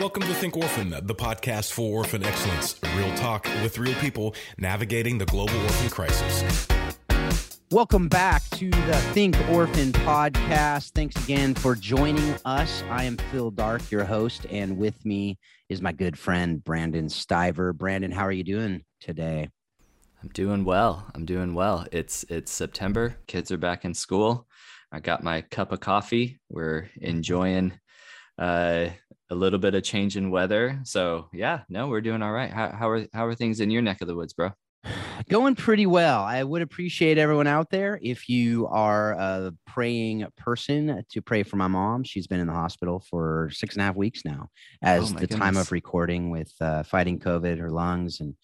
Welcome to Think Orphan, the podcast for orphan excellence. Real talk with real people navigating the global orphan crisis. Welcome back to the Think Orphan podcast. Thanks again for joining us. I am Phil Dark, your host, and with me is my good friend Brandon Stiver. Brandon, how are you doing today? I'm doing well. I'm doing well. It's it's September. Kids are back in school. I got my cup of coffee. We're enjoying uh, a little bit of change in weather. So yeah, no, we're doing all right. How, how are how are things in your neck of the woods, bro? Going pretty well. I would appreciate everyone out there if you are a praying person to pray for my mom. She's been in the hospital for six and a half weeks now, as oh the goodness. time of recording with uh, fighting COVID. Her lungs and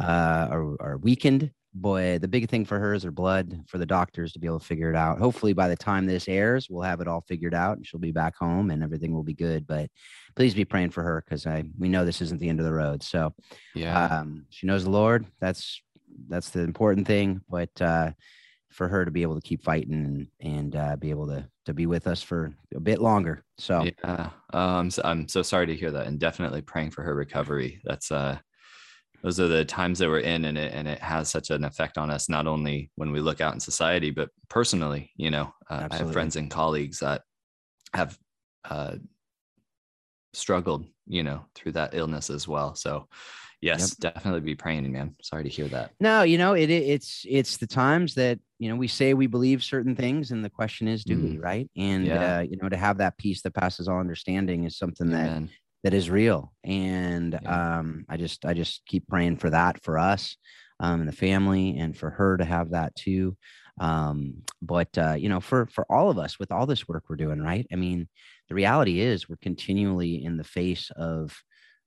uh, are, are weakened boy, the big thing for her is her blood for the doctors to be able to figure it out. Hopefully, by the time this airs, we'll have it all figured out and she'll be back home and everything will be good. But please be praying for her because I we know this isn't the end of the road. So yeah, um, she knows the Lord. That's that's the important thing. But uh, for her to be able to keep fighting and and uh, be able to to be with us for a bit longer. So yeah, um, so I'm so sorry to hear that, and definitely praying for her recovery. That's uh those are the times that we're in and it, and it has such an effect on us not only when we look out in society but personally you know uh, i have friends and colleagues that have uh, struggled you know through that illness as well so yes yep. definitely be praying man sorry to hear that no you know it, it's it's the times that you know we say we believe certain things and the question is do mm. we right and yeah. uh, you know to have that peace that passes all understanding is something Amen. that that is real and yeah. um, i just i just keep praying for that for us um, and the family and for her to have that too um, but uh, you know for for all of us with all this work we're doing right i mean the reality is we're continually in the face of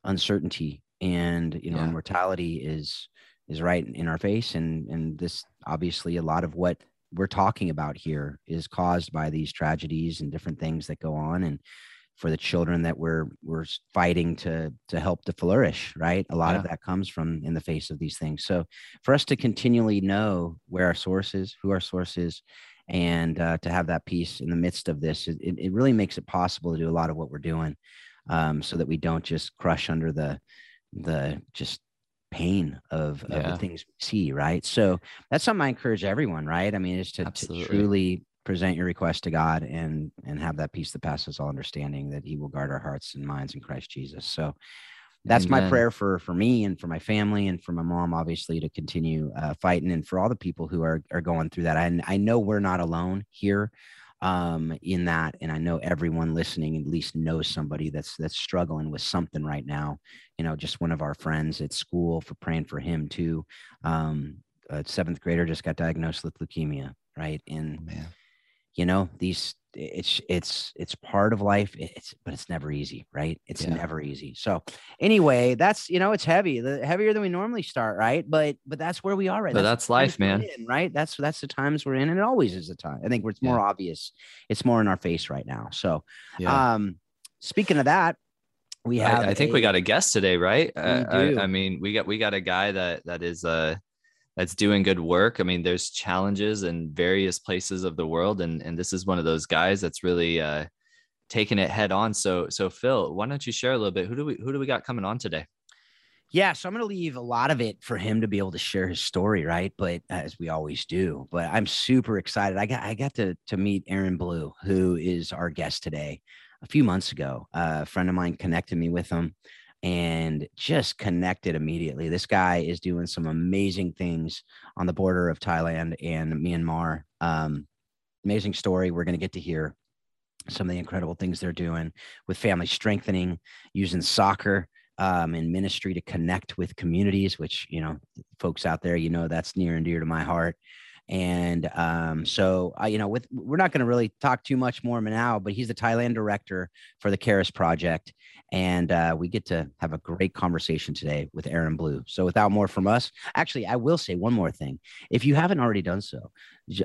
uncertainty and you know yeah. mortality is is right in our face and and this obviously a lot of what we're talking about here is caused by these tragedies and different things that go on and for the children that we're we're fighting to to help to flourish right a lot yeah. of that comes from in the face of these things so for us to continually know where our source is who our source is and uh, to have that peace in the midst of this it, it really makes it possible to do a lot of what we're doing um, so that we don't just crush under the the just pain of, yeah. of the things we see right so that's something i encourage everyone right i mean is to, to truly present your request to God and and have that peace that passes all understanding that he will guard our hearts and minds in Christ Jesus. So that's Amen. my prayer for for me and for my family and for my mom obviously to continue uh, fighting and for all the people who are are going through that. I I know we're not alone here um in that and i know everyone listening at least knows somebody that's that's struggling with something right now you know just one of our friends at school for praying for him too um a seventh grader just got diagnosed with leukemia right and oh, you know these it's it's it's part of life it's but it's never easy right? It's yeah. never easy. So anyway that's you know it's heavy the heavier than we normally start right? But but that's where we are right? But that's, that's life man. in, right? That's that's the times we're in and it always is the time. I think where it's more yeah. obvious it's more in our face right now. So yeah. um speaking of that we have I, I think a, we got a guest today right? Uh, I, I, mean we got we got a guy that that is uh that's doing good work. I mean, there's challenges in various places of the world, and and this is one of those guys that's really uh, taking it head on. So so Phil, why don't you share a little bit? Who do we who do we got coming on today? Yeah, so I'm going to leave a lot of it for him to be able to share his story, right? But as we always do, but I'm super excited. I got I got to to meet Aaron Blue, who is our guest today. A few months ago, uh, a friend of mine connected me with him and just connected immediately. This guy is doing some amazing things on the border of Thailand and Myanmar. Um, amazing story. We're going to get to hear some of the incredible things they're doing with family strengthening, using soccer um, in ministry to connect with communities, which, you know, folks out there, you know, that's near and dear to my heart. And um, so, you know, with we're not going to really talk too much more now, but he's the Thailand director for the Charis Project, and uh, we get to have a great conversation today with Aaron Blue. So, without more from us, actually, I will say one more thing. If you haven't already done so,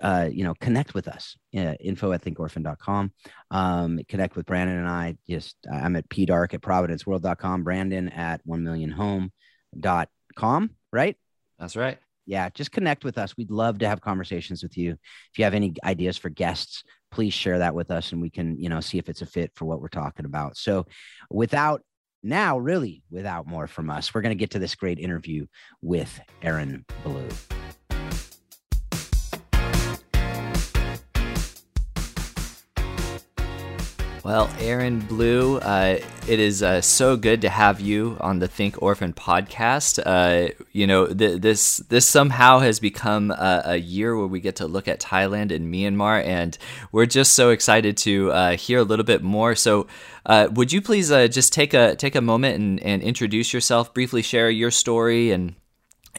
uh, you know, connect with us. Uh, info at thinkorphan.com. Um, connect with Brandon and I. Just I'm at pdark at providenceworld.com. Brandon at one million home.com. Right. That's right yeah, just connect with us. We'd love to have conversations with you. If you have any ideas for guests, please share that with us and we can, you know, see if it's a fit for what we're talking about. So without now, really, without more from us, we're going to get to this great interview with Aaron Blue. Well, Aaron Blue, uh, it is uh, so good to have you on the Think Orphan podcast. Uh, you know, th- this this somehow has become a, a, year where we get to look at Thailand and Myanmar, and we're just so excited to uh, hear a little bit more. So, uh, would you please uh, just take a take a moment and, and introduce yourself, briefly share your story and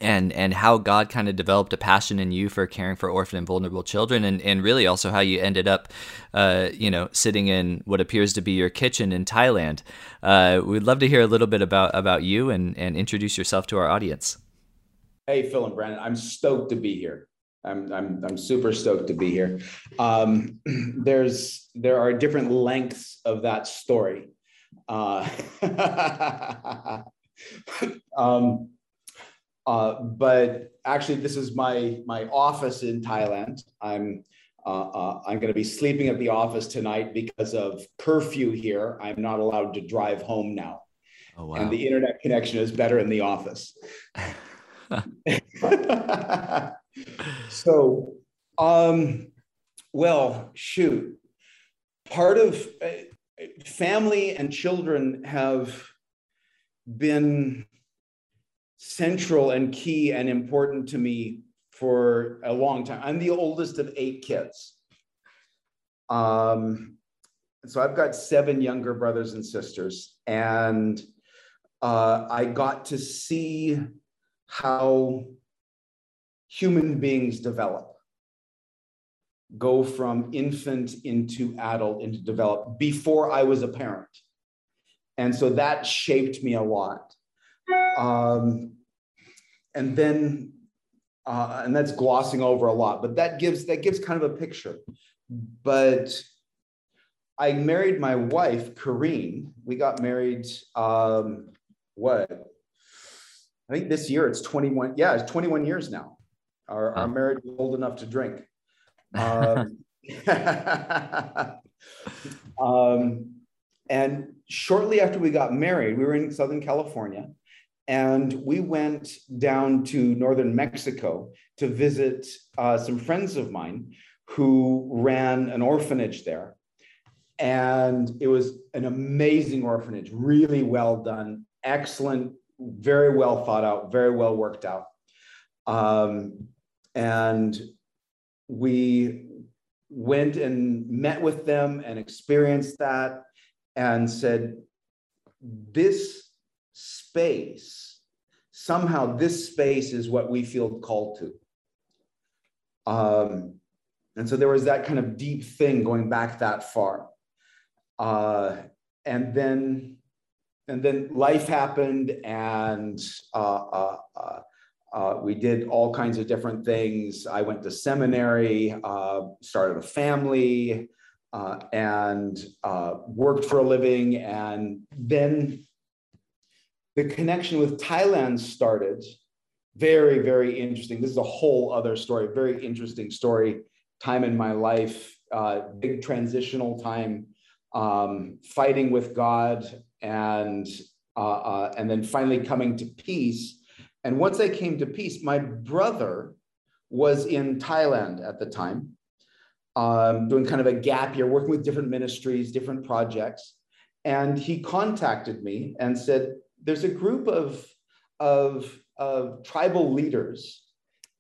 and and how God kind of developed a passion in you for caring for orphan and vulnerable children, and and really also how you ended up, uh, you know, sitting in what appears to be your kitchen in Thailand. Uh, we'd love to hear a little bit about about you and and introduce yourself to our audience. Hey, Phil and Brandon, I'm stoked to be here. I'm I'm I'm super stoked to be here. Um, there's there are different lengths of that story. Uh, um, uh, but actually, this is my my office in Thailand. I'm uh, uh, I'm going to be sleeping at the office tonight because of curfew here. I'm not allowed to drive home now, oh, wow. and the internet connection is better in the office. so, um, well, shoot, part of uh, family and children have been central and key and important to me for a long time. I'm the oldest of eight kids. Um, so I've got seven younger brothers and sisters, and uh, I got to see how human beings develop, go from infant into adult into develop before I was a parent. And so that shaped me a lot. Um, and then, uh, and that's glossing over a lot, but that gives that gives kind of a picture. But I married my wife, Kareen. We got married. Um, what? I think this year it's 21. Yeah, it's 21 years now. Our, our marriage old enough to drink. Um, um, and shortly after we got married, we were in Southern California and we went down to northern Mexico to visit uh, some friends of mine who ran an orphanage there. And it was an amazing orphanage, really well done, excellent, very well thought out, very well worked out. Um, and we went and met with them and experienced that and said, This space, somehow this space is what we feel called to. Um, and so there was that kind of deep thing going back that far. Uh, and then and then life happened and uh, uh, uh, uh we did all kinds of different things. I went to seminary, uh, started a family, and worked for a living. And then the connection with Thailand started. Very, very interesting. This is a whole other story, very interesting story, time in my life, uh, big transitional time, um, fighting with God, and uh, uh, and then finally coming to peace. And once I came to peace, my brother was in Thailand at the time, um, doing kind of a gap year, working with different ministries, different projects. And he contacted me and said, there's a group of, of, of tribal leaders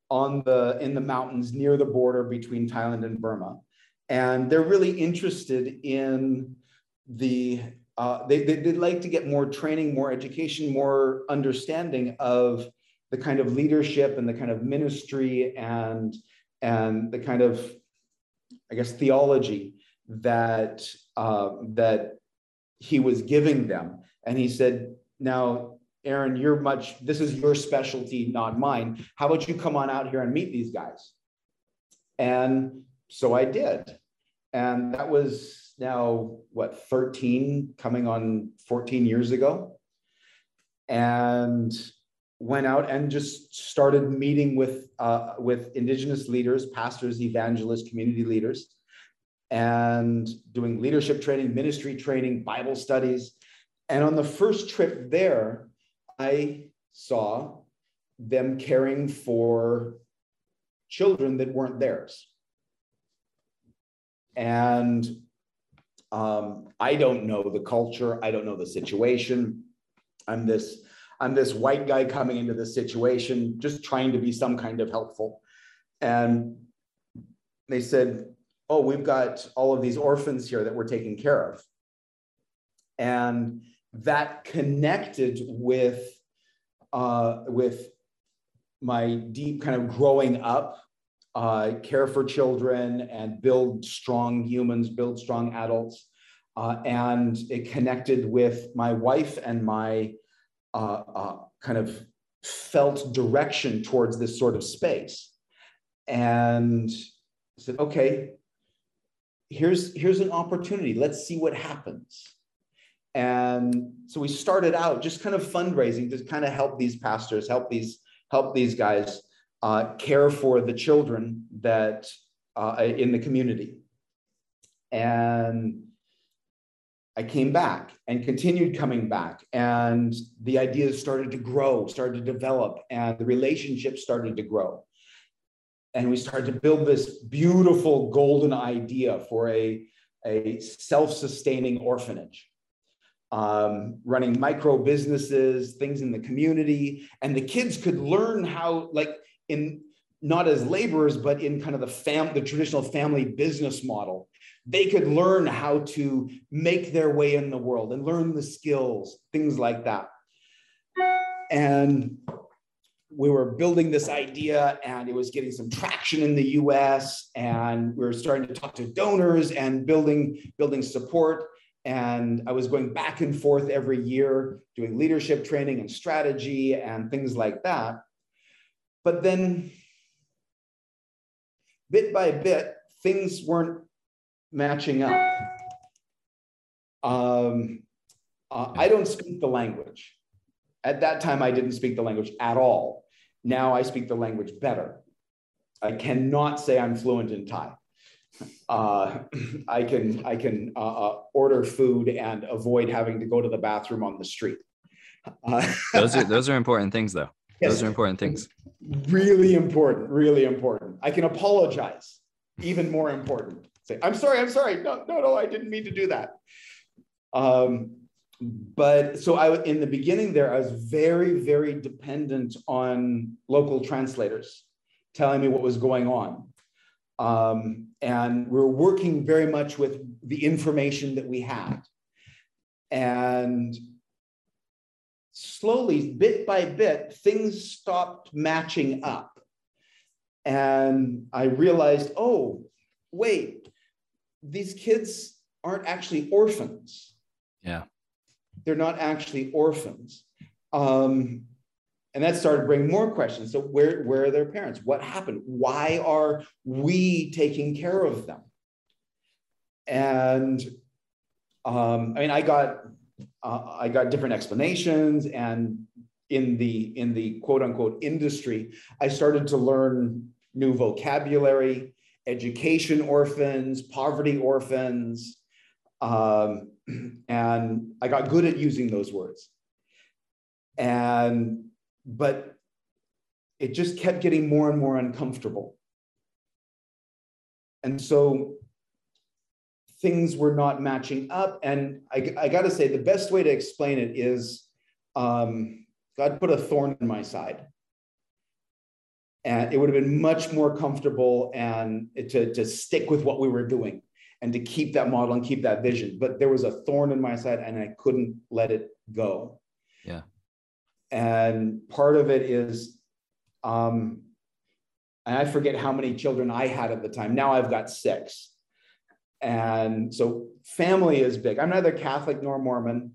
on the, in the mountains near the border between Thailand and Burma. And they're really interested in the, uh, they, they, would like to get more training, more education, more understanding of the kind of leadership and the kind of ministry and, and the kind of, I guess, theology that, uh, that he was giving them. And he said, now, Aaron, you're much, this is your specialty, not mine. How about you come on out here and meet these guys? And so I did. And that was now, what, 13, coming on 14 years ago. And went out and just started meeting with, uh, with indigenous leaders, pastors, evangelists, community leaders, and doing leadership training, ministry training, Bible studies And on the first trip there, I saw them caring for children that weren't theirs. And um, I don't know the culture. I don't know the situation. I'm this I'm this white guy coming into this situation, just trying to be some kind of helpful. And they said, "Oh, we've got all of these orphans here that we're taking care of," and that connected with uh, with my deep kind of growing up uh, care for children and build strong humans, build strong adults. Uh, and it connected with my wife and my uh, uh kind of felt direction towards this sort of space. And I said, okay, here's, here's an opportunity. Let's see what happens. And so we started out just kind of fundraising to kind of help these pastors, help these, help these guys uh, care for the children that uh, in the community. And I came back and continued coming back, and the ideas started to grow, started to develop, and the relationship started to grow. And we started to build this beautiful golden idea for a, a self sustaining orphanage. Um, running micro businesses, things in the community, and the kids could learn how, like, in not as laborers, but in kind of the fam the traditional family business model. They could learn how to make their way in the world and learn the skills, things like that. And we were building this idea and it was getting some traction in the US and we were starting to talk to donors and building building support and I was going back and forth every year doing leadership training and strategy and things like that but then, bit by bit, things weren't matching up. Um, uh, I don't speak the language. At that time, I didn't speak the language at all. Now I speak the language better. I cannot say I'm fluent in Thai. Uh, I can I can uh, uh, order food and avoid having to go to the bathroom on the street. Uh, those are those are important things, though. Yes. Those are important things. Really important, really important. I can apologize, even more important. Say, I'm sorry, I'm sorry. No, no, no, I didn't mean to do that. Um, but so I, in the beginning there, I was very, very dependent on local translators telling me what was going on. Um, and we we're working very much with the information that we had. And slowly, bit by bit, things stopped matching up. And I realized, oh, wait, these kids aren't actually orphans. Yeah. They're not actually orphans. Um, and that started bringing more questions. So where, where are their parents? What happened? Why are we taking care of them? And um, I mean, I got uh, I got different explanations and in the in the quote unquote industry, I started to learn new vocabulary, education orphans, poverty orphans, um, and I got good at using those words. And but it just kept getting more and more uncomfortable. And so things were not matching up. And I, I got to say, the best way to explain it is um, God put a thorn in my side. And it would have been much more comfortable and to, to stick with what we were doing and to keep that model and keep that vision. But there was a thorn in my side and I couldn't let it go. Yeah. And part of it is, um, and I forget how many children I had at the time. Now I've got six. And so family is big. I'm neither Catholic nor Mormon.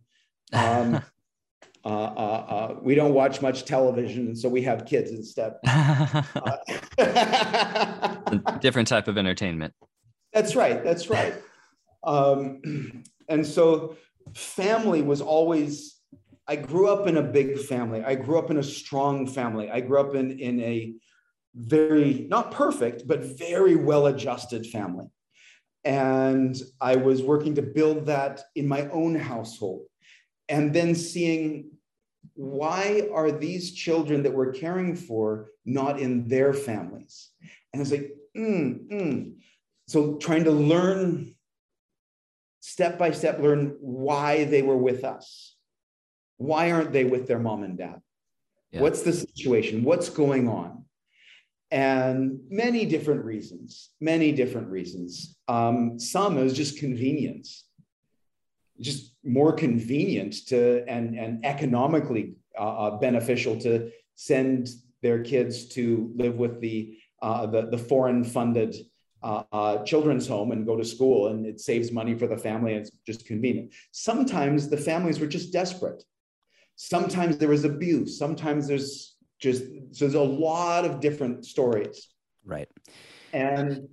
Um, uh, uh, uh, we don't watch much television, and so we have kids instead. different type of entertainment. That's right. That's right. Um, and so family was always. I grew up in a big family. I grew up in a strong family. I grew up in in a very not perfect, but very well adjusted family. And I was working to build that in my own household. and then seeing why are these children that we're caring for not in their families? And it's like, mm, mm. so trying to learn step by step, learn why they were with us. Why aren't they with their mom and dad? Yeah. What's the situation? What's going on? And many different reasons, many different reasons. Um, some is just convenience just more convenient to and, and economically uh, uh, beneficial to send their kids to live with the uh, the, the foreign funded uh, uh, children's home and go to school and it saves money for the family and it's just convenient sometimes the families were just desperate sometimes there was abuse sometimes there's just so there's a lot of different stories right and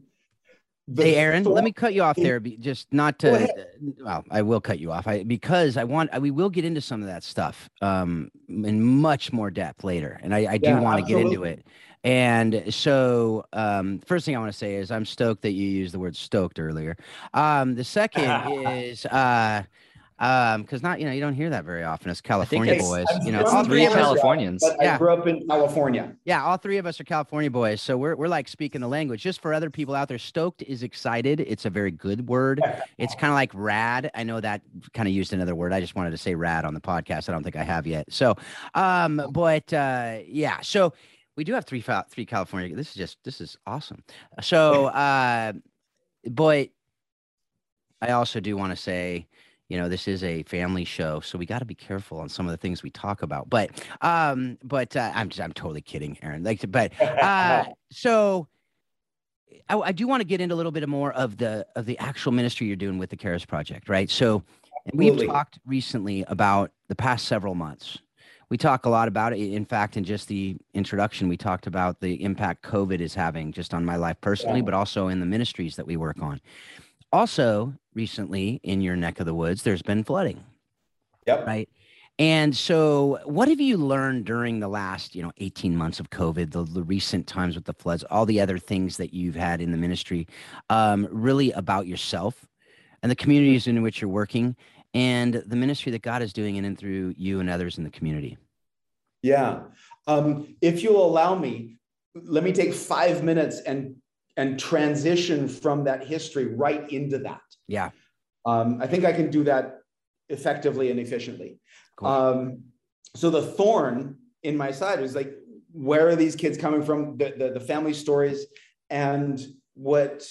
hey, Aaron, let me cut you off there. Just not to, well, I will cut you off. I because I want we will get into some of that stuff um, in much more depth later, and I, I do yeah, want to get into it. And so, um, first thing I want to say is I'm stoked that you used the word stoked earlier. Um, the second is uh, um because not you know you don't hear that very often as california boys you know all three californians. but yeah. i grew up in california. Yeah all three of us are california boys so we're, we're like speaking the language. Just for other people out there stoked is excited. It's a very good word. It's kind of like rad. I know that kind of used another word. I just wanted to say rad on the podcast. I don't think i have yet. So um but uh yeah so we do have three three california. This is just this is awesome. So uh but i also do want to say you know this is a family show so we got to be careful on some of the things we talk about but um but uh, i'm just i'm totally kidding aaron like but uh so I, I do want to get into a little bit more of the of the actual ministry you're doing with the Charis Project, right? So, we've talked recently about the past several months. We talk a lot about it. In fact, in just the introduction, we talked about the impact COVID is having just on my life personally, yeah. but also in the ministries that we work on. Also, recently in your neck of the woods, there's been flooding. Yep. Right. And so, what have you learned during the last, you know, 18 months of COVID, the, the recent times with the floods, all the other things that you've had in the ministry, um, really about yourself and the communities in which you're working and the ministry that God is doing in and through you and others in the community? Yeah. Um, if you'll allow me, let me take five minutes and and transition from that history right into that. Yeah. Um, I think I can do that effectively and efficiently. Cool. Um, so the thorn in my side is like, where are these kids coming from? The, the, the family stories. And what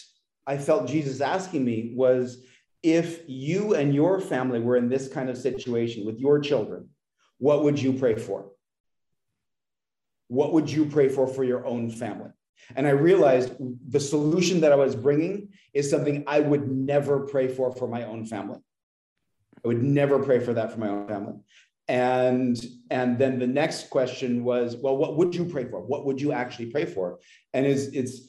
I felt Jesus asking me was, if you and your family were in this kind of situation with your children, what would you pray for? What would you pray for for your own family? And I realized the solution that I was bringing is something I would never pray for for my own family. I would never pray for that for my own family. And and then the next question was, well, what would you pray for? What would you actually pray for? And is it's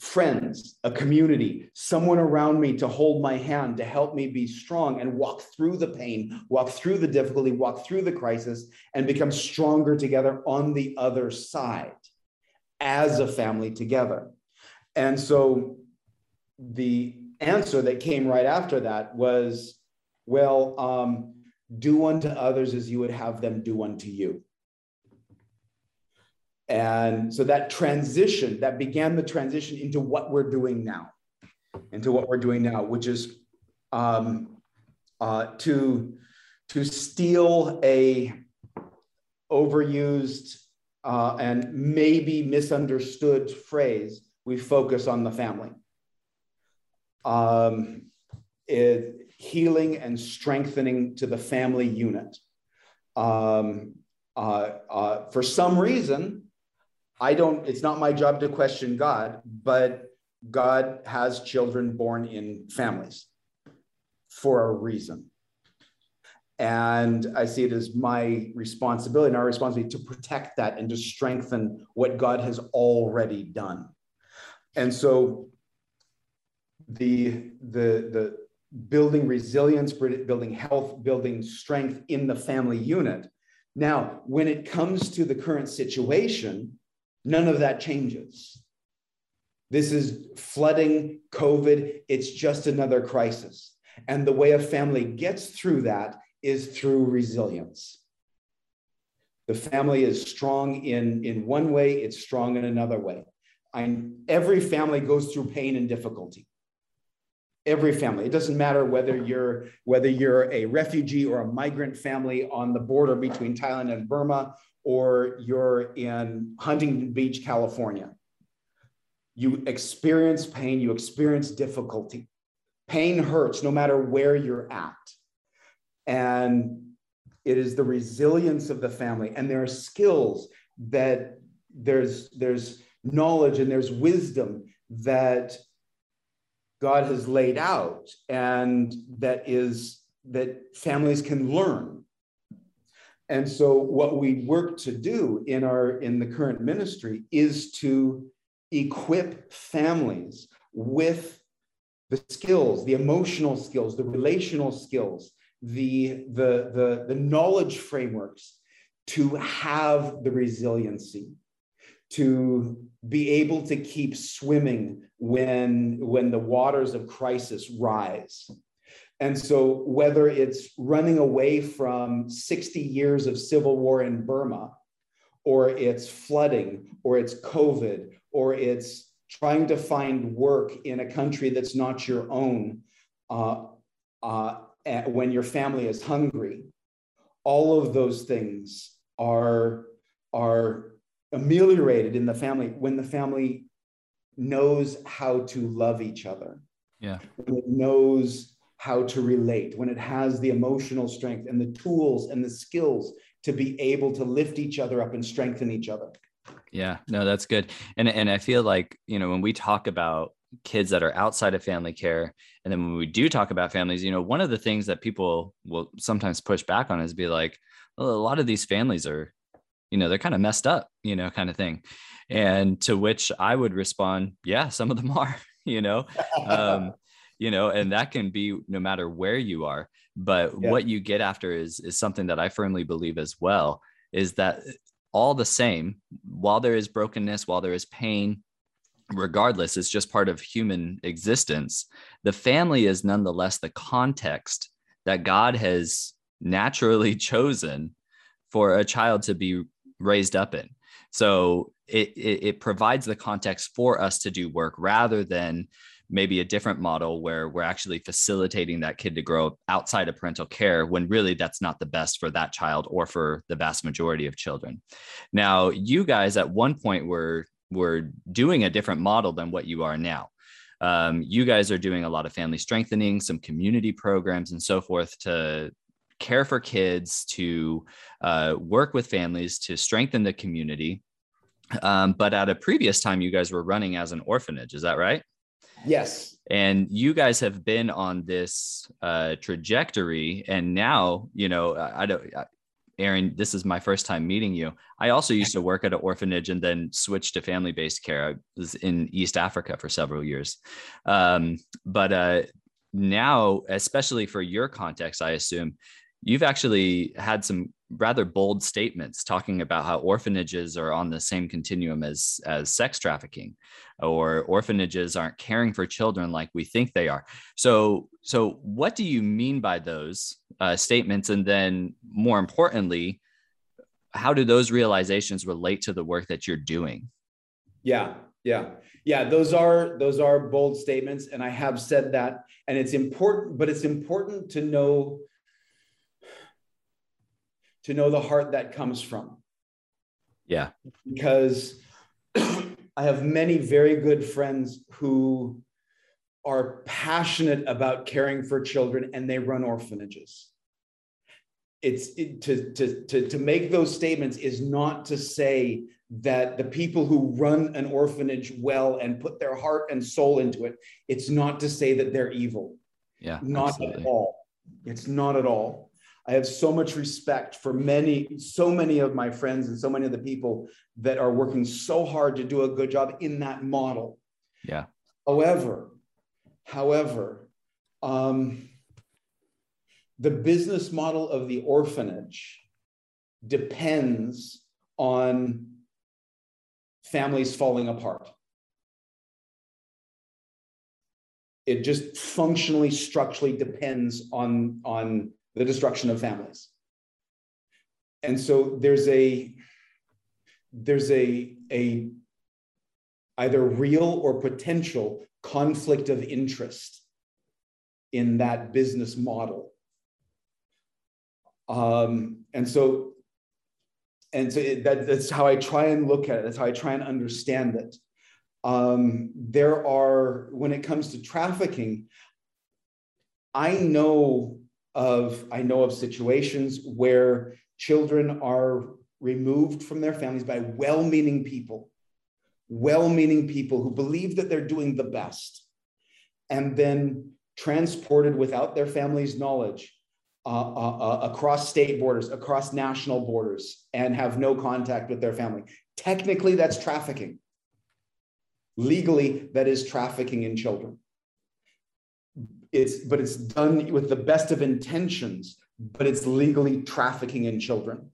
friends, a community, someone around me to hold my hand, to help me be strong and walk through the pain, walk through the difficulty, walk through the crisis, and become stronger together on the other side as a family together. And so the answer that came right after that was, well, um, do unto others as you would have them do unto you. And so that transition, that began the transition into what we're doing now, into what we're doing now, which is um, uh, to, to steal a overused uh, and maybe misunderstood phrase, we focus on the family. Um, it, healing and strengthening to the family unit. Um, uh, uh, for some reason, I don't, it's not my job to question God, but God has children born in families for a reason. And I see it as my responsibility and our responsibility to protect that and to strengthen what God has already done. And so the, the, the building resilience, building health, building strength in the family unit. Now, when it comes to the current situation, none of that changes. This is flooding, COVID, it's just another crisis. And the way a family gets through that is through resilience. The family is strong in, in one way, it's strong in another way. I, every family goes through pain and difficulty. Every family. It doesn't matter whether you're whether you're a refugee or a migrant family on the border between Thailand and Burma, or you're in Huntington Beach, California. You experience pain, you experience difficulty. Pain hurts no matter where you're at. And it is the resilience of the family. And there are skills that there's, there's knowledge and there's wisdom that God has laid out and that is that families can learn. And so what we work to do in our in the current ministry is to equip families with the skills, the emotional skills, the relational skills, the, the, the, the knowledge frameworks to have the resiliency, to be able to keep swimming when, when the waters of crisis rise. And so, whether it's running away from 60 years of civil war in Burma, or it's flooding, or it's COVID, or it's trying to find work in a country that's not your own uh, uh, when your family is hungry, all of those things are, are ameliorated in the family when the family knows how to love each other. Yeah. When it knows how to relate, when it has the emotional strength and the tools and the skills to be able to lift each other up and strengthen each other. Yeah, no, that's good. And and I feel like, you know, when we talk about kids that are outside of family care and then when we do talk about families, you know, one of the things that people will sometimes push back on is be like, well, a lot of these families are, you know, they're kind of messed up, you know, kind of thing. And to which I would respond, yeah, some of them are, you know. Um, you know, and that can be no matter where you are. But yeah. what you get after is is something that I firmly believe as well is that all the same, while there is brokenness, while there is pain, regardless, it's just part of human existence. The family is nonetheless the context that God has naturally chosen for a child to be raised up in. So it, it, it, provides the context for us to do work rather than maybe a different model where we're actually facilitating that kid to grow outside of parental care when really that's not the best for that child or for the vast majority of children. Now, you guys at one point were were doing a different model than what you are now. Um, you guys are doing a lot of family strengthening, some community programs, and so forth to care for kids, to uh, work with families, to strengthen the community. Um, but at a previous time, you guys were running as an orphanage. Is that right? Yes. And you guys have been on this uh, trajectory, and now you know I, I don't. Aaron, this is my first time meeting you. I also used to work at an orphanage and then switched to family based care. I was in East Africa for several years. Um, but uh, now, especially for your context, I assume you've actually had some rather bold statements talking about how orphanages are on the same continuum as as sex trafficking or orphanages aren't caring for children like we think they are. So so what do you mean by those uh, statements? And then more importantly how do those realizations relate to the work that you're doing? Yeah yeah yeah. Those are those are bold statements. And i have said that. And it's important but it's important to know to know the heart that comes from. Yeah. Because I have many very good friends who are passionate about caring for children and they run orphanages. It's it, to, to, to, to make those statements is not to say that the people who run an orphanage well and put their heart and soul into it, it's not to say that they're evil. Yeah. Not absolutely. at all. It's not at all. I have so much respect for many, so many of my friends and so many of the people that are working so hard to do a good job in that model. Yeah. However, however, um, the business model of the orphanage depends on families falling apart. It just functionally, structurally depends on, on the destruction of families. And so there's a there's a a either real or potential conflict of interest in that business model. Um, and so and so it, that, that's how I try and look at it. That's how I try and understand it. Um, there are, when it comes to trafficking, I know of I know of situations where children are removed from their families by well-meaning people, well-meaning people who believe that they're doing the best, and then transported without their family's knowledge uh, uh, uh, across state borders, across national borders, and have no contact with their family. Technically, that's trafficking. Legally, that is trafficking in children. It's, but it's done with the best of intentions, but it's legally trafficking in children.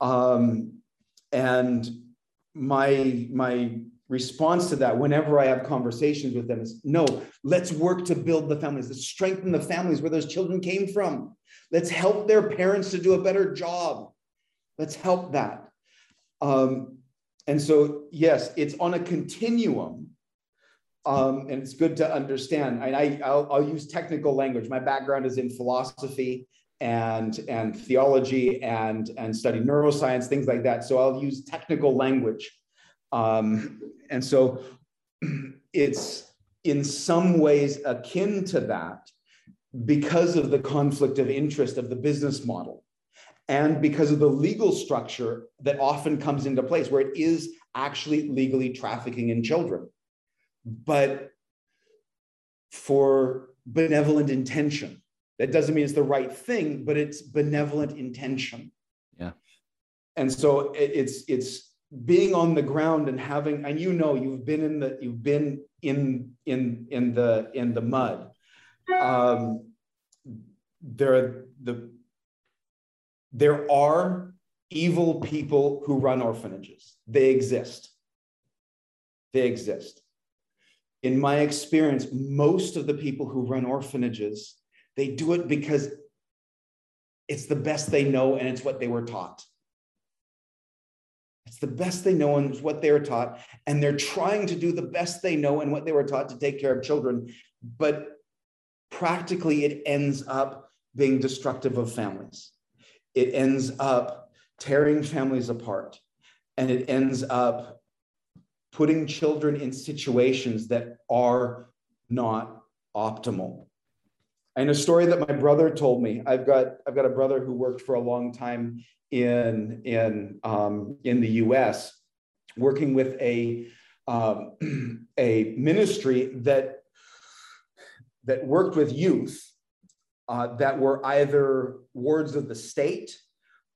Um, and my my response to that whenever I have conversations with them is no, let's work to build the families, let's strengthen the families where those children came from. Let's help their parents to do a better job. Let's help that. Um, and so, yes, it's on a continuum. Um, and it's good to understand. And I, I'll, I'll use technical language. My background is in philosophy and and theology and and study neuroscience things like that so i'll use technical language um, and so it's in some ways akin to that because of the conflict of interest of the business model and because of the legal structure that often comes into place where it is actually legally trafficking in children but for benevolent intention. That doesn't mean it's the right thing but it's benevolent intention. Yeah. And so it's it's being on the ground and having and you know you've been in the you've been in in in the in the mud. Um there the there are evil people who run orphanages. They exist. They exist in my experience most of the people who run orphanages they do it because it's the best they know and it's what they were taught it's the best they know and it's what they were taught. And they're trying to do the best they know and what they were taught to take care of children. But practically, it ends up being destructive of families. It ends up tearing families apart. And it ends up putting children in situations that are not optimal. And a story that my brother told me, I've got, I've got a brother who worked for a long time in in um, in the U.S. working with a um, a ministry that that worked with youth uh, that were either wards of the state.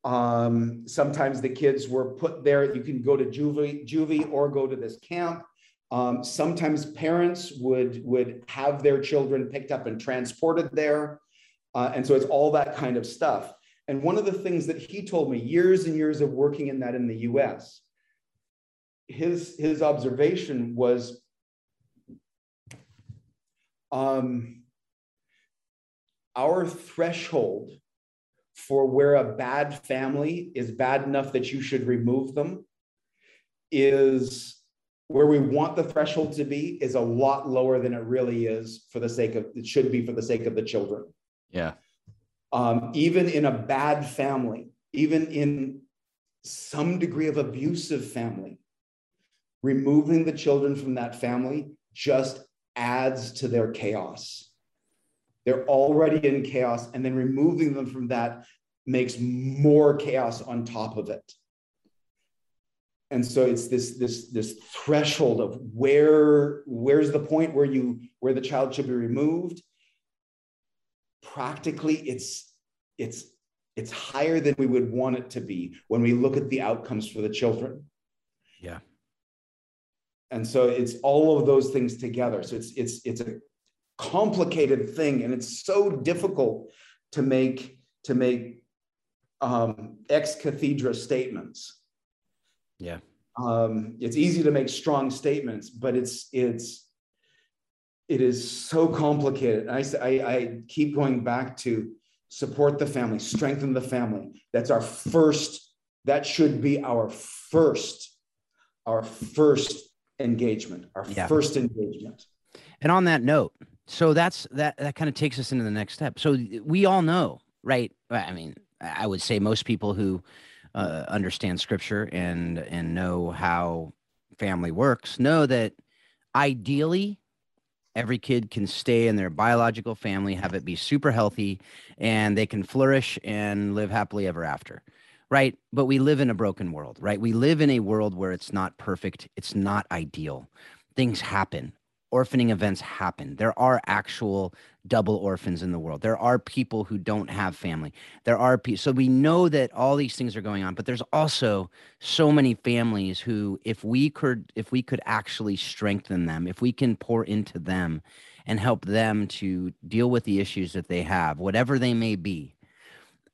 Um, sometimes the kids were put there. You can go to juvie, juvie or go to this camp. Um, sometimes parents would would have their children picked up and transported there, uh, and so it's all that kind of stuff. And one of the things that he told me years and years of working in that in the US, his, his observation was um, our threshold for where a bad family is bad enough that you should remove them is where we want the threshold to be is a lot lower than it really is for the sake of it should be for the sake of the children. Yeah um, even in a bad family, even in some degree of abusive family, removing the children from that family just adds to their chaos. They're already in chaos, and then removing them from that makes more chaos on top of it. And so it's this this this threshold of where where's the point where you where the child should be removed? Practically it's it's it's higher than we would want it to be when we look at the outcomes for the children. Yeah. And so it's all of those things together. So it's it's it's a complicated thing and it's so difficult to make to make um, ex cathedra statements yeah um, it's easy to make strong statements but it's it's it is so complicated. I, I, I keep going back to support the family, strengthen the family. That's our first, that should be our first, our first engagement, our yeah. first engagement. And on that note, so that's that that kind of takes us into the next step. So we all know, right? I mean, I would say most people who uh, understand scripture and and know how family works know that ideally every kid can stay in their biological family, have it be super healthy, and they can flourish and live happily ever after. Right. But we live in a broken world, right? We live in a world where it's not perfect, it's not ideal. Things happen orphaning events happen. There are actual double orphans in the world. There are people who don't have family. There are people. So we know that all these things are going on, but there's also so many families who, if we could, if we could actually strengthen them, if we can pour into them and help them to deal with the issues that they have, whatever they may be,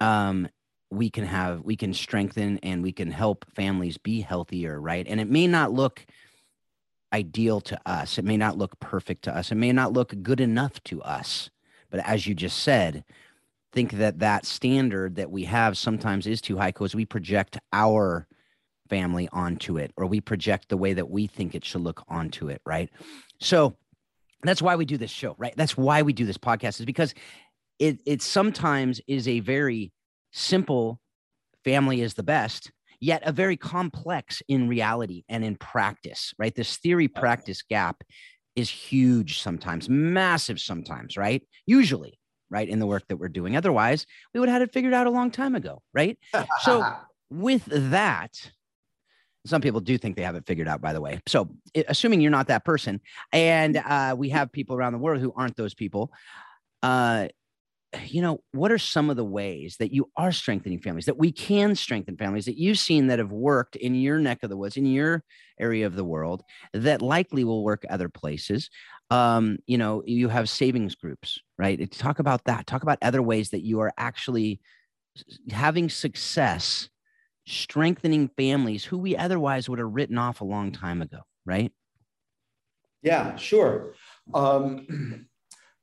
um, we can have, we can strengthen and we can help families be healthier, right? And it may not look ideal to us. It may not look perfect to us. It may not look good enough to us. But as you just said, think that that standard that we have sometimes is too high because we project our family onto it or we project the way that we think it should look onto it, right? So that's why we do this show, right? That's why we do this podcast is because it it sometimes is a very simple family is the best yet a very complex in reality and in practice, right? This theory practice gap is huge sometimes, massive sometimes, right? Usually, right, in the work that we're doing. Otherwise, we would have had it figured out a long time ago, right? so, with that, some people do think they have it figured out, by the way. So, assuming you're not that person, and uh, we have people around the world who aren't those people, uh, you know, what are some of the ways that you are strengthening families, that we can strengthen families that you've seen that have worked in your neck of the woods, in your area of the world, that likely will work other places? Um, you know, you have savings groups, right? Talk about that. Talk about other ways that you are actually having success strengthening families who we otherwise would have written off a long time ago, right? Yeah, sure. Um,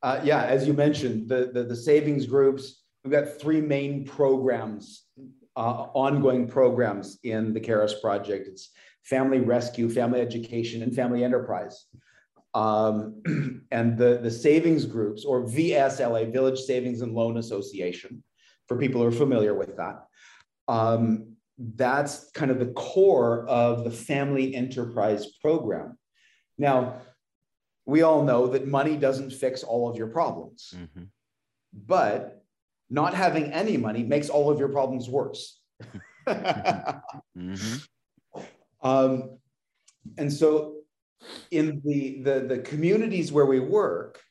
Uh, yeah, as you mentioned, the, the, the, savings groups, we've got three main programs, uh, ongoing programs in the Charis Project. It's family rescue, family education, and family enterprise. Um, and the, the savings groups, or VSLA, Village Savings and Loan Association, for people who are familiar with that, um, that's kind of the core of the family enterprise program. Now, we all know that money doesn't fix all of your problems. Mm-hmm. But not having any money makes all of your problems worse. mm-hmm. um, and so, in the, the, the communities where we work,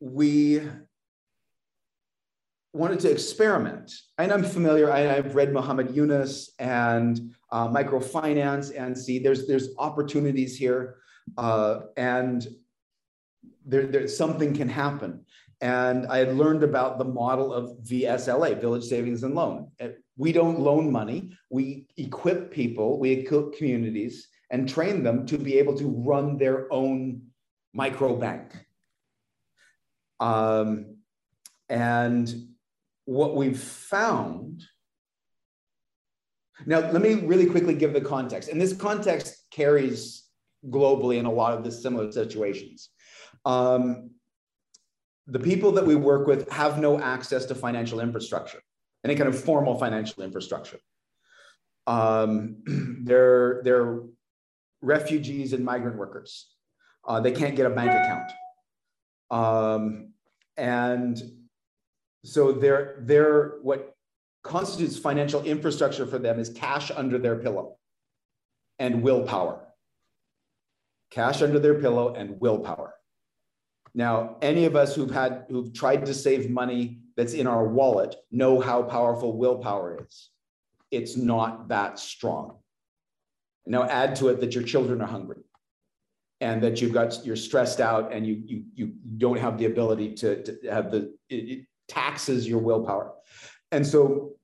we wanted to experiment. And I'm familiar, I, have read Muhammad Yunus and uh, microfinance and see there's, there's opportunities here. Uh, and there, there, something can happen. And I had learned about the model of VSLA, Village Savings and Loan. We don't loan money. We equip people, we equip communities and train them to be able to run their own micro bank. Um, and what we've found now, let me really quickly give the context. And this context carries globally in a lot of the similar situations. Um, the people that we work with have no access to financial infrastructure, any kind of formal financial infrastructure. Um, they're, they're refugees and migrant workers. Uh, they can't get a bank account. Um, and so they're, they're, what constitutes financial infrastructure for them is cash under their pillow and willpower. Cash under their pillow and willpower. Now, any of us who've had who've tried to save money that's in our wallet know how powerful willpower is. It's not that strong. Now add to it that your children are hungry and that you've got you're stressed out and you you you don't have the ability to, to have the it, taxes your willpower. And so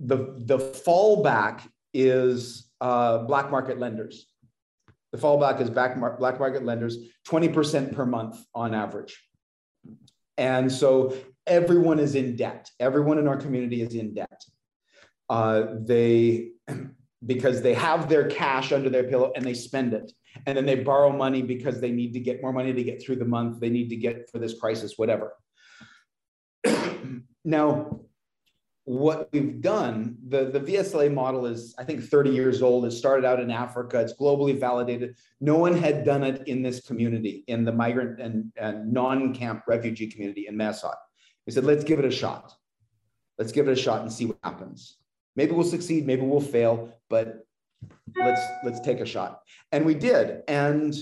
the the fallback is uh, black market lenders. The fallback is black market lenders, 20% per month on average. And so everyone is in debt. Everyone in our community is in debt. Uh, they because they have their cash under their pillow and they spend it and then they borrow money because they need to get more money to get through the month they need to get for this crisis whatever now what we've done the, the vsla model is i think 30 years old. It started out in africa. It's globally validated. No one had done it in this community in the migrant and, and non-camp refugee community in Mae Sot. we said let's give it a shot. Let's give it a shot and see what happens. Maybe we'll succeed maybe we'll fail but let's let's take a shot. And we did. And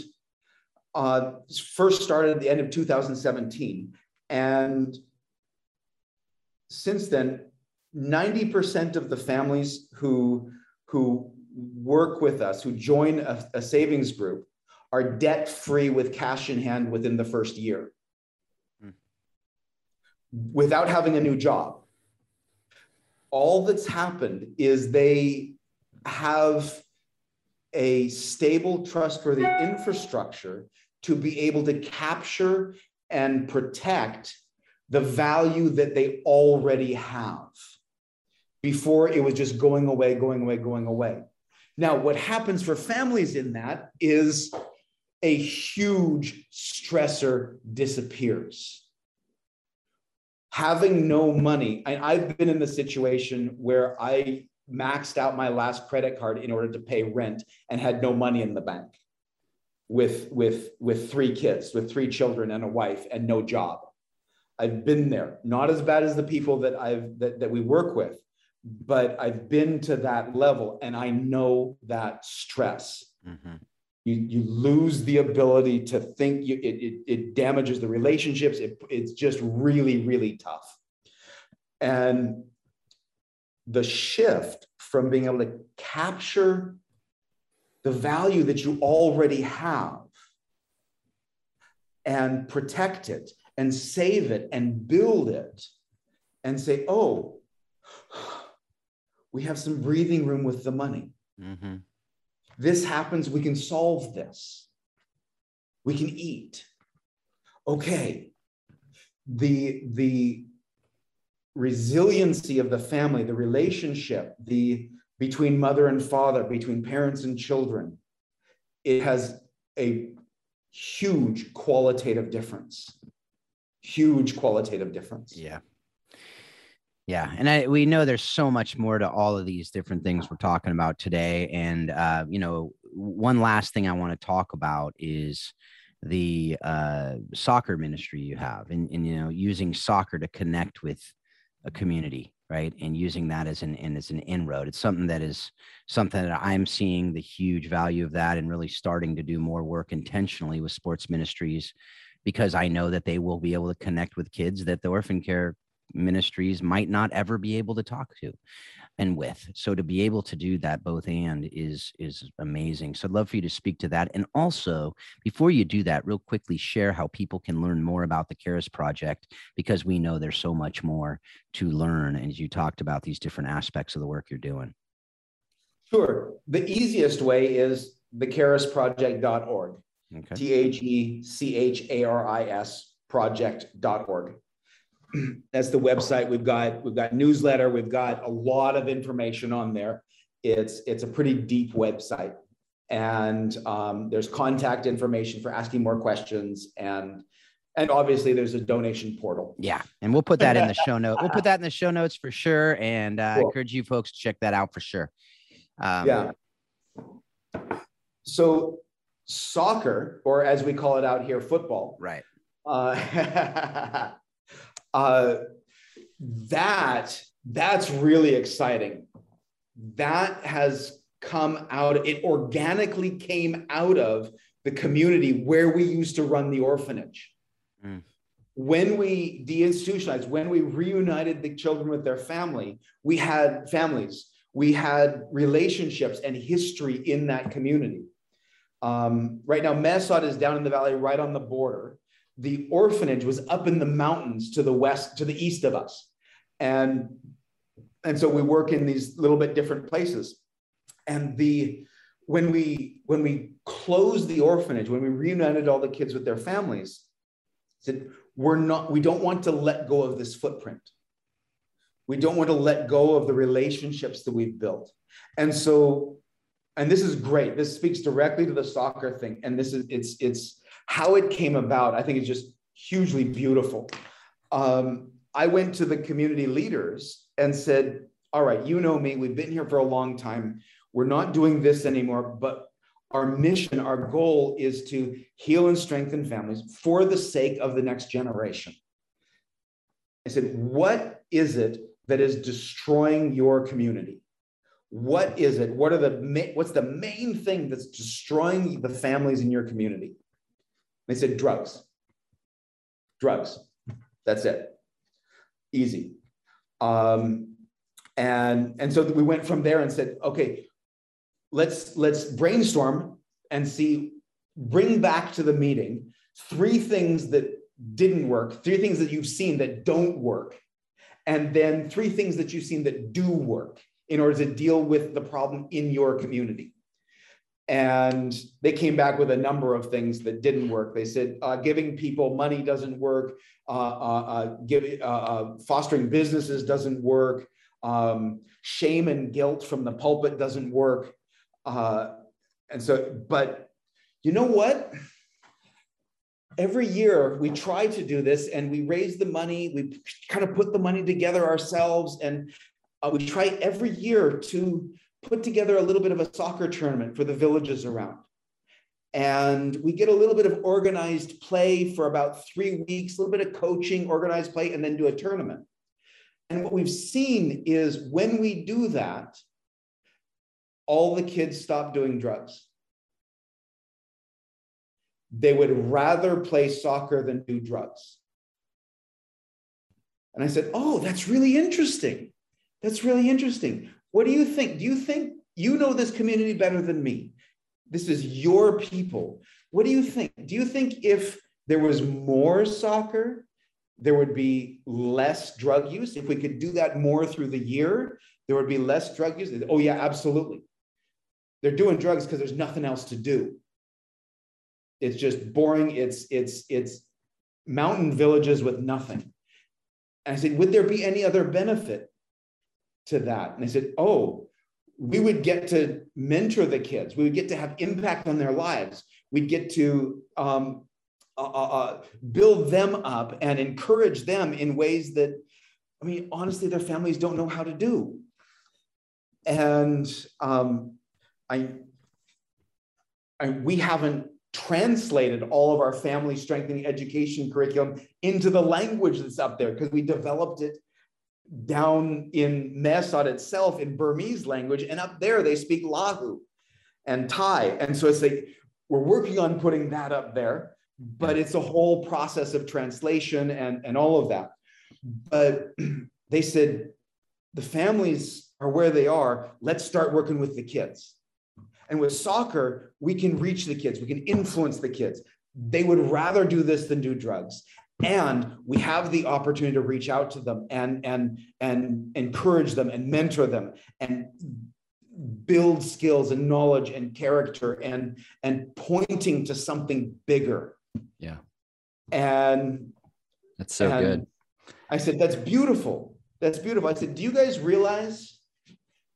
uh, first started at the end of 2017 and since then 90% of the families who who work with us who join a, a savings group are debt free with cash in hand within the first year. Hmm. without having a new job. All that's happened is they have a stable, trustworthy infrastructure to be able to capture and protect the value that they already have before it was just going away, going away, going away. Now, what happens for families in that is a huge stressor disappears having no money. I, I've been in the situation where I maxed out my last credit card in order to pay rent and had no money in the bank with with with three kids with three children and a wife and no job i've been there not as bad as the people that i've that, that we work with but i've been to that level and i know that stress. Mm-hmm. You, you lose the ability to think you, it, it, it damages the relationships. It, it's just really really tough. And the shift from being able to capture the value that you already have and protect it and save it and build it and say oh we have some breathing room with the money mm-hmm this happens, we can solve this. We can eat. Okay. The, the resiliency of the family, the relationship, the between mother and father, between parents and children, it has a huge qualitative difference. Huge qualitative difference. Yeah. Yeah, and I, we know there's so much more to all of these different things we're talking about today. And uh, you know, one last thing I want to talk about is the uh, soccer ministry you have, and, and you know, using soccer to connect with a community, right? And using that as an and as an inroad. It's something that is something that I'm seeing the huge value of that, and really starting to do more work intentionally with sports ministries because I know that they will be able to connect with kids that the orphan care ministries might not ever be able to talk to and with. So to be able to do that both and is is amazing. So i'd love for you to speak to that. And also before you do that real quickly share how people can learn more about the Charis project because we know there's so much more to learn and you talked about these different aspects of the work you're doing. Sure. The easiest way is thecharisproject.org okay. t-h-e-c-h-a-r-i-s project.org that's the website. We've got we've got newsletter. We've got a lot of information on there. It's it's a pretty deep website, and um, there's contact information for asking more questions, and and obviously there's a donation portal. Yeah, and we'll put that in the show note. We'll put that in the show notes for sure, and uh, cool. I encourage you folks to check that out for sure. Um, yeah. So soccer, or as we call it out here, football. Right. Uh, uh, that that's really exciting. That has come out. It organically came out of the community where we used to run the orphanage. Mm. When we deinstitutionalized, when we reunited the children with their family, we had families, we had relationships and history in that community. Um, right now, Mae Sot is down in the valley, right on the border the orphanage was up in the mountains to the west, to the east of us. And, and so we work in these little bit different places. And the when we when we closed the orphanage, when we reunited all the kids with their families, said we're not, we don't want to let go of this footprint. We don't want to let go of the relationships that we've built. And so, and this is great. This speaks directly to the soccer thing. And this is, it's, it's how it came about. I think it's just hugely beautiful. Um, I went to the community leaders and said, all right, you know me, we've been here for a long time. We're not doing this anymore, but our mission, our goal is to heal and strengthen families for the sake of the next generation. I said, what is it that is destroying your community? What is it? What are the what's the main thing that's destroying the families in your community? They said drugs. Drugs. That's it. Easy. Um, and and so we went from there and said, okay, let's let's brainstorm and see, bring back to the meeting three things that didn't work, three things that you've seen that don't work, and then three things that you've seen that do work in order to deal with the problem in your community. And they came back with a number of things that didn't work. They said uh, giving people money doesn't work, uh, uh, uh give, uh, uh, fostering businesses doesn't work, um, shame and guilt from the pulpit doesn't work. and so, but you know what? every year we try to do this and we raise the money we kind of put the money together ourselves and we try every year to put together a little bit of a soccer tournament for the villages around and we get a little bit of organized play for about three weeks a little bit of coaching organized play and then do a tournament and what we've seen is when we do that all the kids stop doing drugs they would rather play soccer than do drugs. And I said, Oh, that's really interesting. That's really interesting. What do you think? Do you think you know this community better than me? This is your people. What do you think? Do you think if there was more soccer, there would be less drug use? If we could do that more through the year, there would be less drug use? Oh, yeah, absolutely. They're doing drugs because there's nothing else to do. It's just boring. It's it's it's mountain villages with nothing. And I said, would there be any other benefit to that? And I said, oh, we would get to mentor the kids. We would get to have impact on their lives. We'd get to um, uh, uh, uh build them up and encourage them in ways that, I mean, honestly, their families don't know how to do. And um, I, I, we haven't translated all of our family strengthening education curriculum into the language that's up there because we developed it down in Mae Sot itself in Burmese language. And up there, they speak Lahu and Thai. And so it's like, we're working on putting that up there, but it's a whole process of translation and, and all of that. But they said, the families are where they are. Let's start working with the kids. And with soccer, we can reach the kids, we can influence the kids. They would rather do this than do drugs. And we have the opportunity to reach out to them and, and, and encourage them and mentor them and build skills and knowledge and character and, and pointing to something bigger. Yeah. And that's so and good. I said, that's beautiful. That's beautiful. I said, do you guys realize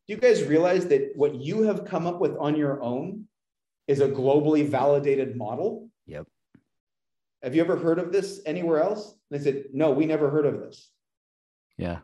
do you guys realize that what you have come up with on your own is a globally validated model? Yep. Have you ever heard of this anywhere else? they said, no, we never heard of this. Yeah.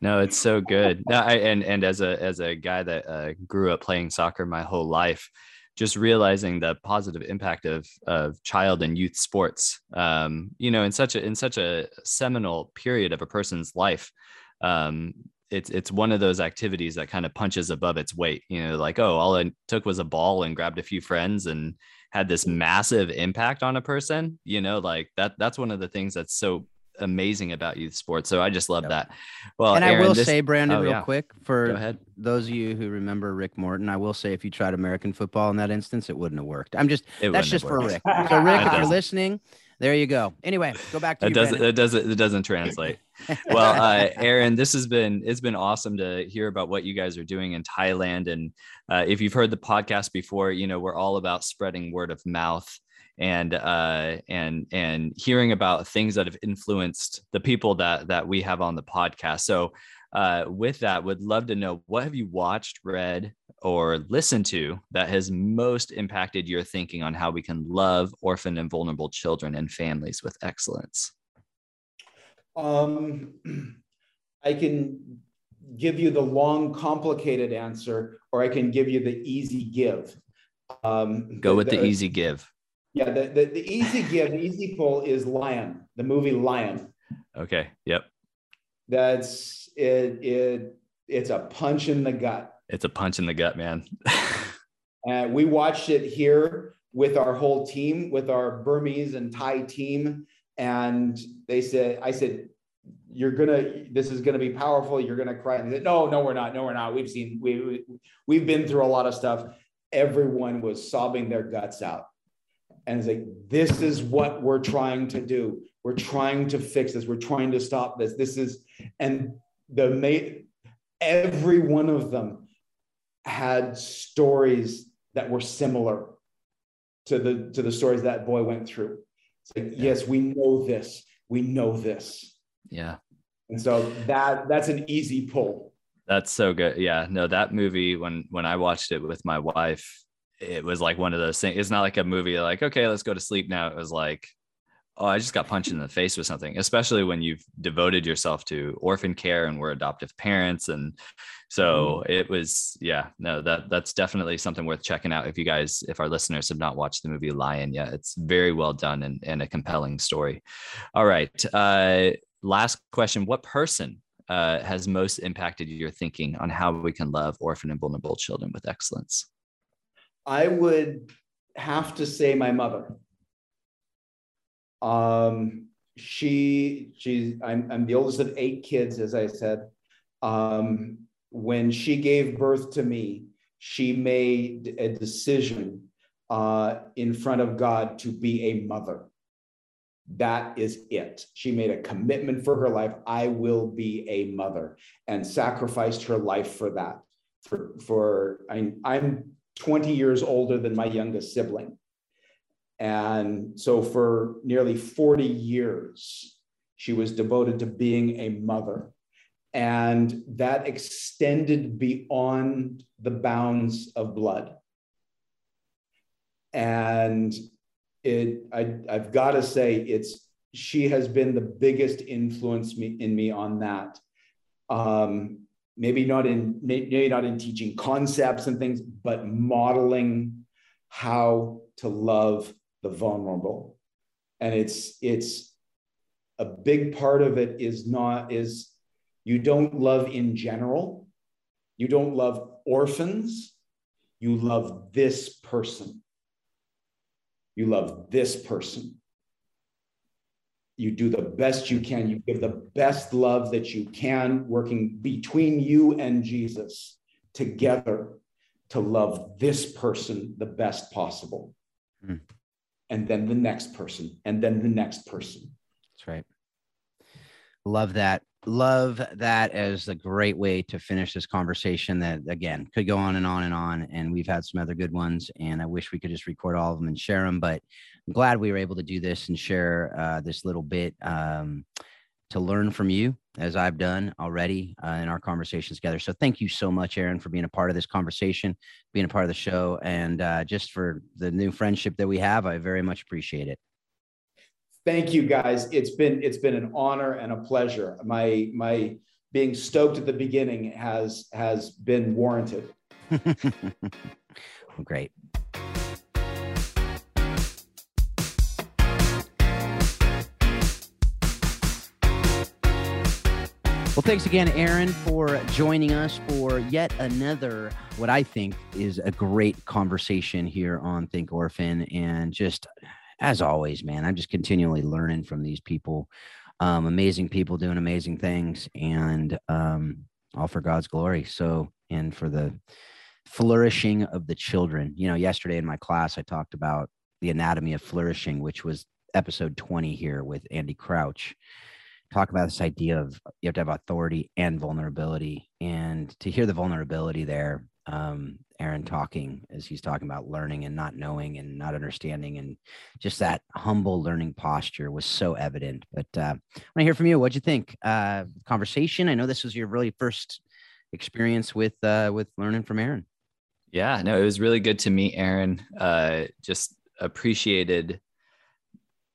No, it's so good. No, I, and and as a as a guy that uh, grew up playing soccer my whole life, just realizing the positive impact of of child and youth sports, um, you know, in such a in such a seminal period of a person's life, um, it's it's one of those activities that kind of punches above its weight. You know, like oh, all it took was a ball and grabbed a few friends and had this massive impact on a person. You know, like that. That's one of the things that's so amazing about youth sports. So I just love yep. that. Well, and Aaron, I will this, say, Brandon, oh, real yeah. quick, for those of you who remember Rick Morton, I will say if you tried American football in that instance, it wouldn't have worked. I'm just it that's just for Rick. So Rick, if you're listening, there you go. Anyway, go back to it. Doesn't it doesn't it doesn't translate. well, uh, Aaron, this has been it's been awesome to hear about what you guys are doing in Thailand. And uh, if you've heard the podcast before, you know we're all about spreading word of mouth and uh, and and hearing about things that have influenced the people that that we have on the podcast. So uh, with that, would love to know what have you watched, read, or listened to that has most impacted your thinking on how we can love orphan and vulnerable children and families with excellence. Um, I can give you the long, complicated answer, or I can give you the easy give. Um, Go with the, the, easy give. Yeah, the, the, the easy give, the easy pull is Lion, the movie Lion. Okay. Yep. That's it. It it's a punch in the gut. It's a punch in the gut, man. and uh, we watched it here with our whole team, with our Burmese and Thai team, and they said, "I said, you're gonna this is gonna be powerful. You're gonna cry. And they said no no we're not. No we're not. We've seen we, we we've been through a lot of stuff. Everyone was sobbing their guts out. And it's like this is what we're trying to do. We're trying to fix this. We're trying to stop this. This is and the mate every one of them had stories that were similar to the to the stories that boy went through it's like yes we know this we know this yeah and so that that's an easy pull. That's so good. Yeah. No, that movie when when I watched it with my wife, it was like one of those things. It's not like a movie like, okay, let's go to sleep now. It was like, oh, I just got punched in the face with something, especially when you've devoted yourself to orphan care and we're adoptive parents. And so mm. it was, yeah, no, that that's definitely something worth checking out. If you guys, if our listeners have not watched the movie Lion yet, it's very well done and, and a compelling story. All right. Uh, last question What person uh, has most impacted your thinking on how we can love orphan and vulnerable children with excellence? I would have to say my mother. Um, she, she's, I'm, I'm the oldest of eight kids, as I said. Um, when she gave birth to me, she made a decision uh, in front of God to be a mother. That is it. She made a commitment for her life. I will be a mother and sacrificed her life for that. For, for I, I'm 20 years older than my youngest sibling. And so for nearly 40 years, she was devoted to being a mother. And that extended beyond the bounds of blood. And it I, I've got to say it's she has been the biggest influence me in me on that. Um, maybe not in maybe not in teaching concepts and things, but modeling how to love the vulnerable. And it's it's a big part of it is not is you don't love in general. You don't love orphans. You love this person. You love this person. You do the best you can. You give the best love that you can, working between you and Jesus together to love this person the best possible. Mm. And then the next person, and then the next person. That's right. Love that love that as a great way to finish this conversation that again could go on and on and on and we've had some other good ones and i wish we could just record all of them and share them but i'm glad we were able to do this and share uh, this little bit um, to learn from you as i've done already uh, in our conversations together so thank you so much aaron for being a part of this conversation being a part of the show and uh, just for the new friendship that we have i very much appreciate it thank you guys. It's been it's been an honor and a pleasure. My my being stoked at the beginning has has been warranted. Great. Well, thanks again, Aaron, for joining us for yet another, what I think is a great conversation here on Think Orphan. And just as always, man, I'm just continually learning from these people. Um, amazing people doing amazing things, and um, all for God's glory. So, and for the flourishing of the children. You know, yesterday in my class, I talked about the anatomy of flourishing, which was episode 20 here with Andy Crouch. Talk about this idea of you have to have authority and vulnerability. And to hear the vulnerability there, um, Aaron talking as he's talking about learning and not knowing and not understanding and just that humble learning posture was so evident. But uh, I want to hear from you. What'd you think? Uh, conversation. I know this was your really first experience with uh, with learning from Aaron. Yeah, no, it was really good to meet Aaron. Uh, just appreciated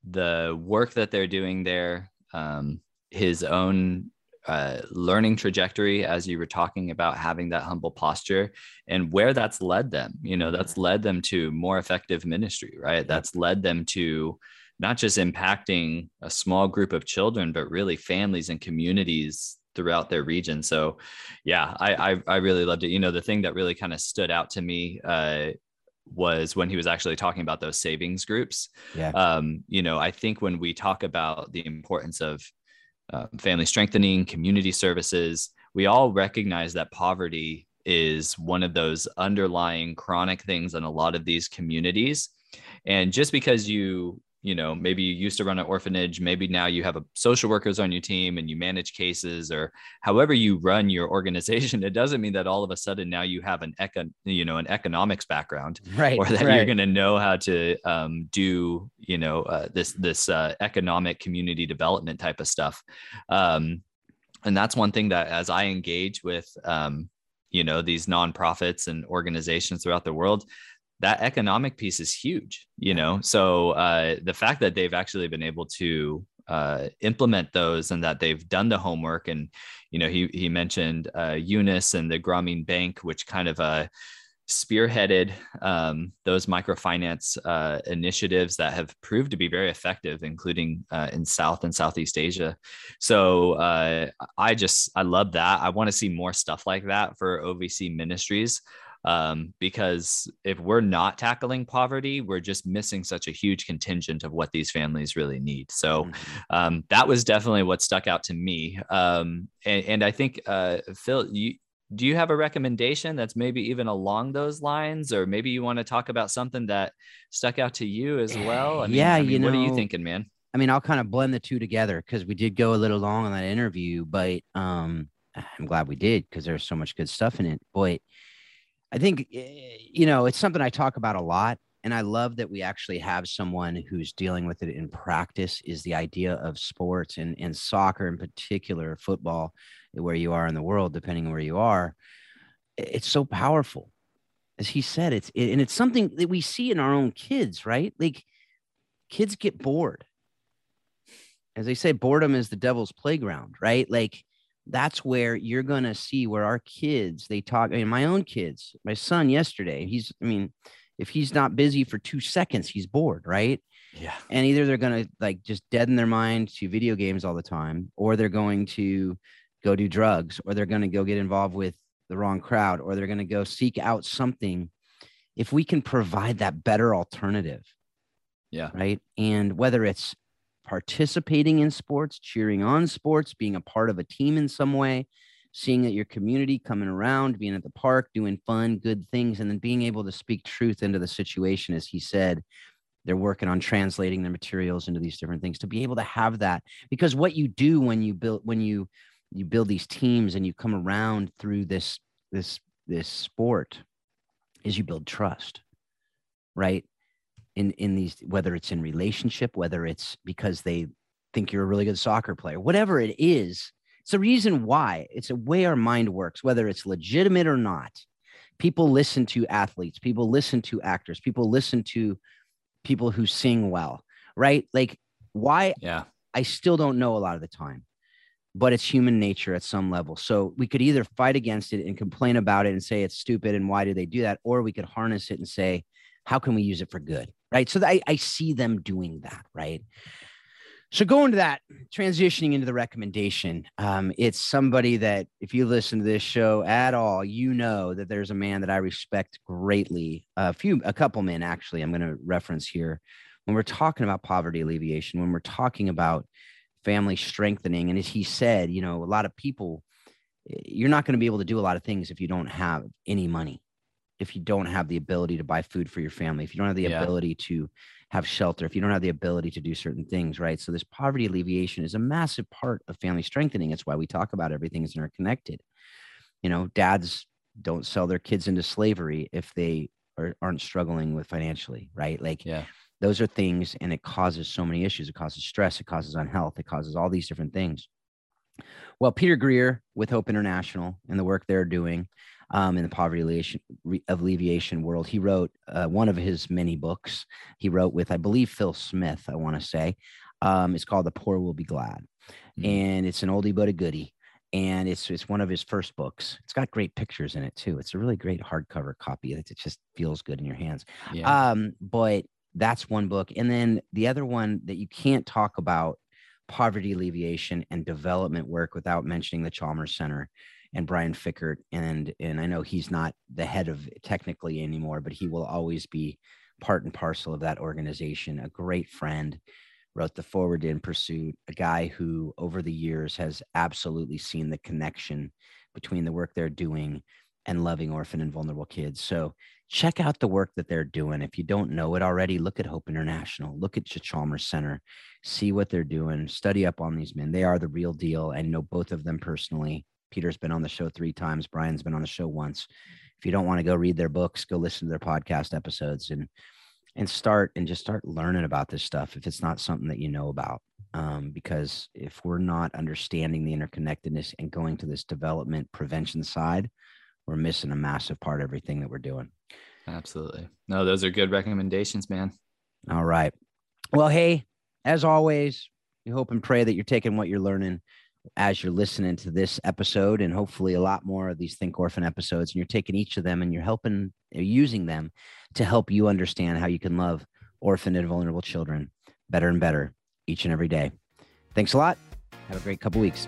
the work that they're doing there. Um, his own uh, learning trajectory as you were talking about having that humble posture and where that's led them you know that's led them to more effective ministry right? That's led them to not just impacting a small group of children but really families and communities throughout their region. So yeah i i, I really loved it. You know the thing that really kind of stood out to me uh, was when he was actually talking about those savings groups. Yeah. Um, you know, I think when we talk about the importance of uh, family strengthening, community services. We all recognize that poverty is one of those underlying chronic things in a lot of these communities. And just because you you know maybe you used to run an orphanage maybe now you have a social workers on your team and you manage cases or however you run your organization it doesn't mean that all of a sudden now you have an econ you know an economics background right or that right. you're going to know how to um, do you know uh, this this uh, economic community development type of stuff um, and that's one thing that as i engage with um, you know these nonprofits and organizations throughout the world that economic piece is huge you know so uh, the fact that they've actually been able to uh, implement those and that they've done the homework and you know he he mentioned uh, Yunus and the Grameen Bank which kind of uh, spearheaded um, those microfinance uh, initiatives that have proved to be very effective, including uh, in South and Southeast Asia. So uh, I just I love that. I want to see more stuff like that for OVC ministries um, because if we're not tackling poverty, we're just missing such a huge contingent of what these families really need. So mm-hmm. um, that was definitely what stuck out to me. Um, and, and, I think uh, Phil, you do you have a recommendation that's maybe even along those lines, or maybe you want to talk about something that stuck out to you as well? I mean, yeah, I mean, you know, what are you thinking, man? I mean, I'll kind of blend the two together because we did go a little long on that interview, but um, I'm glad we did because there's so much good stuff in it. But I think, eh, you know, it's something I talk about a lot. And I love that we actually have someone who's dealing with it in practice is the idea of sports and, and soccer in particular, football, where you are in the world, depending on where you are. It's so powerful. As he said, it's, and it's something that we see in our own kids, right? Like kids get bored. As they say, boredom is the devil's playground, right? Like that's where you're going to see where our kids they talk I mean, my own kids my son yesterday he's i mean if he's not busy for two seconds he's bored right? Yeah. And either they're going to like just deaden their mind to video games all the time or they're going to go do drugs or they're going to go get involved with the wrong crowd or they're going to go seek out something. If we can provide that better alternative yeah. right? And whether it's participating in sports, cheering on sports, being a part of a team in some way, seeing that your community coming around, being at the park, doing fun, good things, and then being able to speak truth into the situation. As he said, they're working on translating their materials into these different things to be able to have that. Because what you do when you build, when you, you build these teams and you come around through this, this, this sport is you build trust, right? In in these whether it's in relationship whether it's because they think you're a really good soccer player whatever it is it's a reason why. It's a way our mind works whether it's legitimate or not. People listen to athletes people listen to actors people listen to people who sing well right? Like why yeah. I still don't know a lot of the time but it's human nature at some level. So we could either fight against it and complain about it and say it's stupid and why do they do that or we could harness it and say how can we use it for good right? So I, I see them doing that right? So going to that transitioning into the recommendation um, it's somebody that if you listen to this show at all you know that there's a man that i respect greatly a few a couple men actually i'm going to reference here. When we're talking about poverty alleviation when we're talking about family strengthening and as he said you know a lot of people eh, you're not going to be able to do a lot of things if you don't have any money if you don't have the ability to buy food for your family, if you don't have the yeah. ability to have shelter, if you don't have the ability to do certain things, right? So this poverty alleviation is a massive part of family strengthening. It's why we talk about everything is interconnected. You know, dads don't sell their kids into slavery if they are, aren't struggling with financially, right? Like, yeah, those are things, and it causes so many issues. It causes stress, it causes unhealth, it causes all these different things. Well, Peter Greer with Hope International and the work they're doing um, in the poverty alleviation, world, he wrote uh, one of his many books. He wrote with, I believe, Phil Smith, I want to say. Um, it's called The Poor Will Be Glad. Mm-hmm. And it's an oldie but a goodie and it's it's one of his first books. It's got great pictures in it too. It's a really great hardcover copy. It, it just feels good in your hands. Yeah. Um, but that's one book, and then the other one that you can't talk about poverty alleviation and development work without mentioning the Chalmers Center and Brian Fikkert. And and I know he's not the head of technically anymore, but he will always be part and parcel of that organization. A great friend wrote the forward in pursuit a guy who over the years has absolutely seen the connection between the work they're doing and loving orphan and vulnerable kids so check out the work that they're doing if you don't know it already look at hope international look at chalmers center see what they're doing study up on these men they are the real deal and know both of them personally peter's been on the show three times. Brian's been on the show once. If you don't want to go read their books go listen to their podcast episodes and and start and just start learning about this stuff if it's not something that you know about. Um, because if we're not understanding the interconnectedness and going to this development prevention side we're missing a massive part of everything that we're doing. Absolutely. No those are good recommendations man. All right. Well hey as always we hope and pray that you're taking what you're learning as you're listening to this episode and hopefully a lot more of these think orphan episodes and you're taking each of them and you're helping using them to help you understand how you can love orphan and vulnerable children better and better each and every day. Thanks a lot. Have a great couple weeks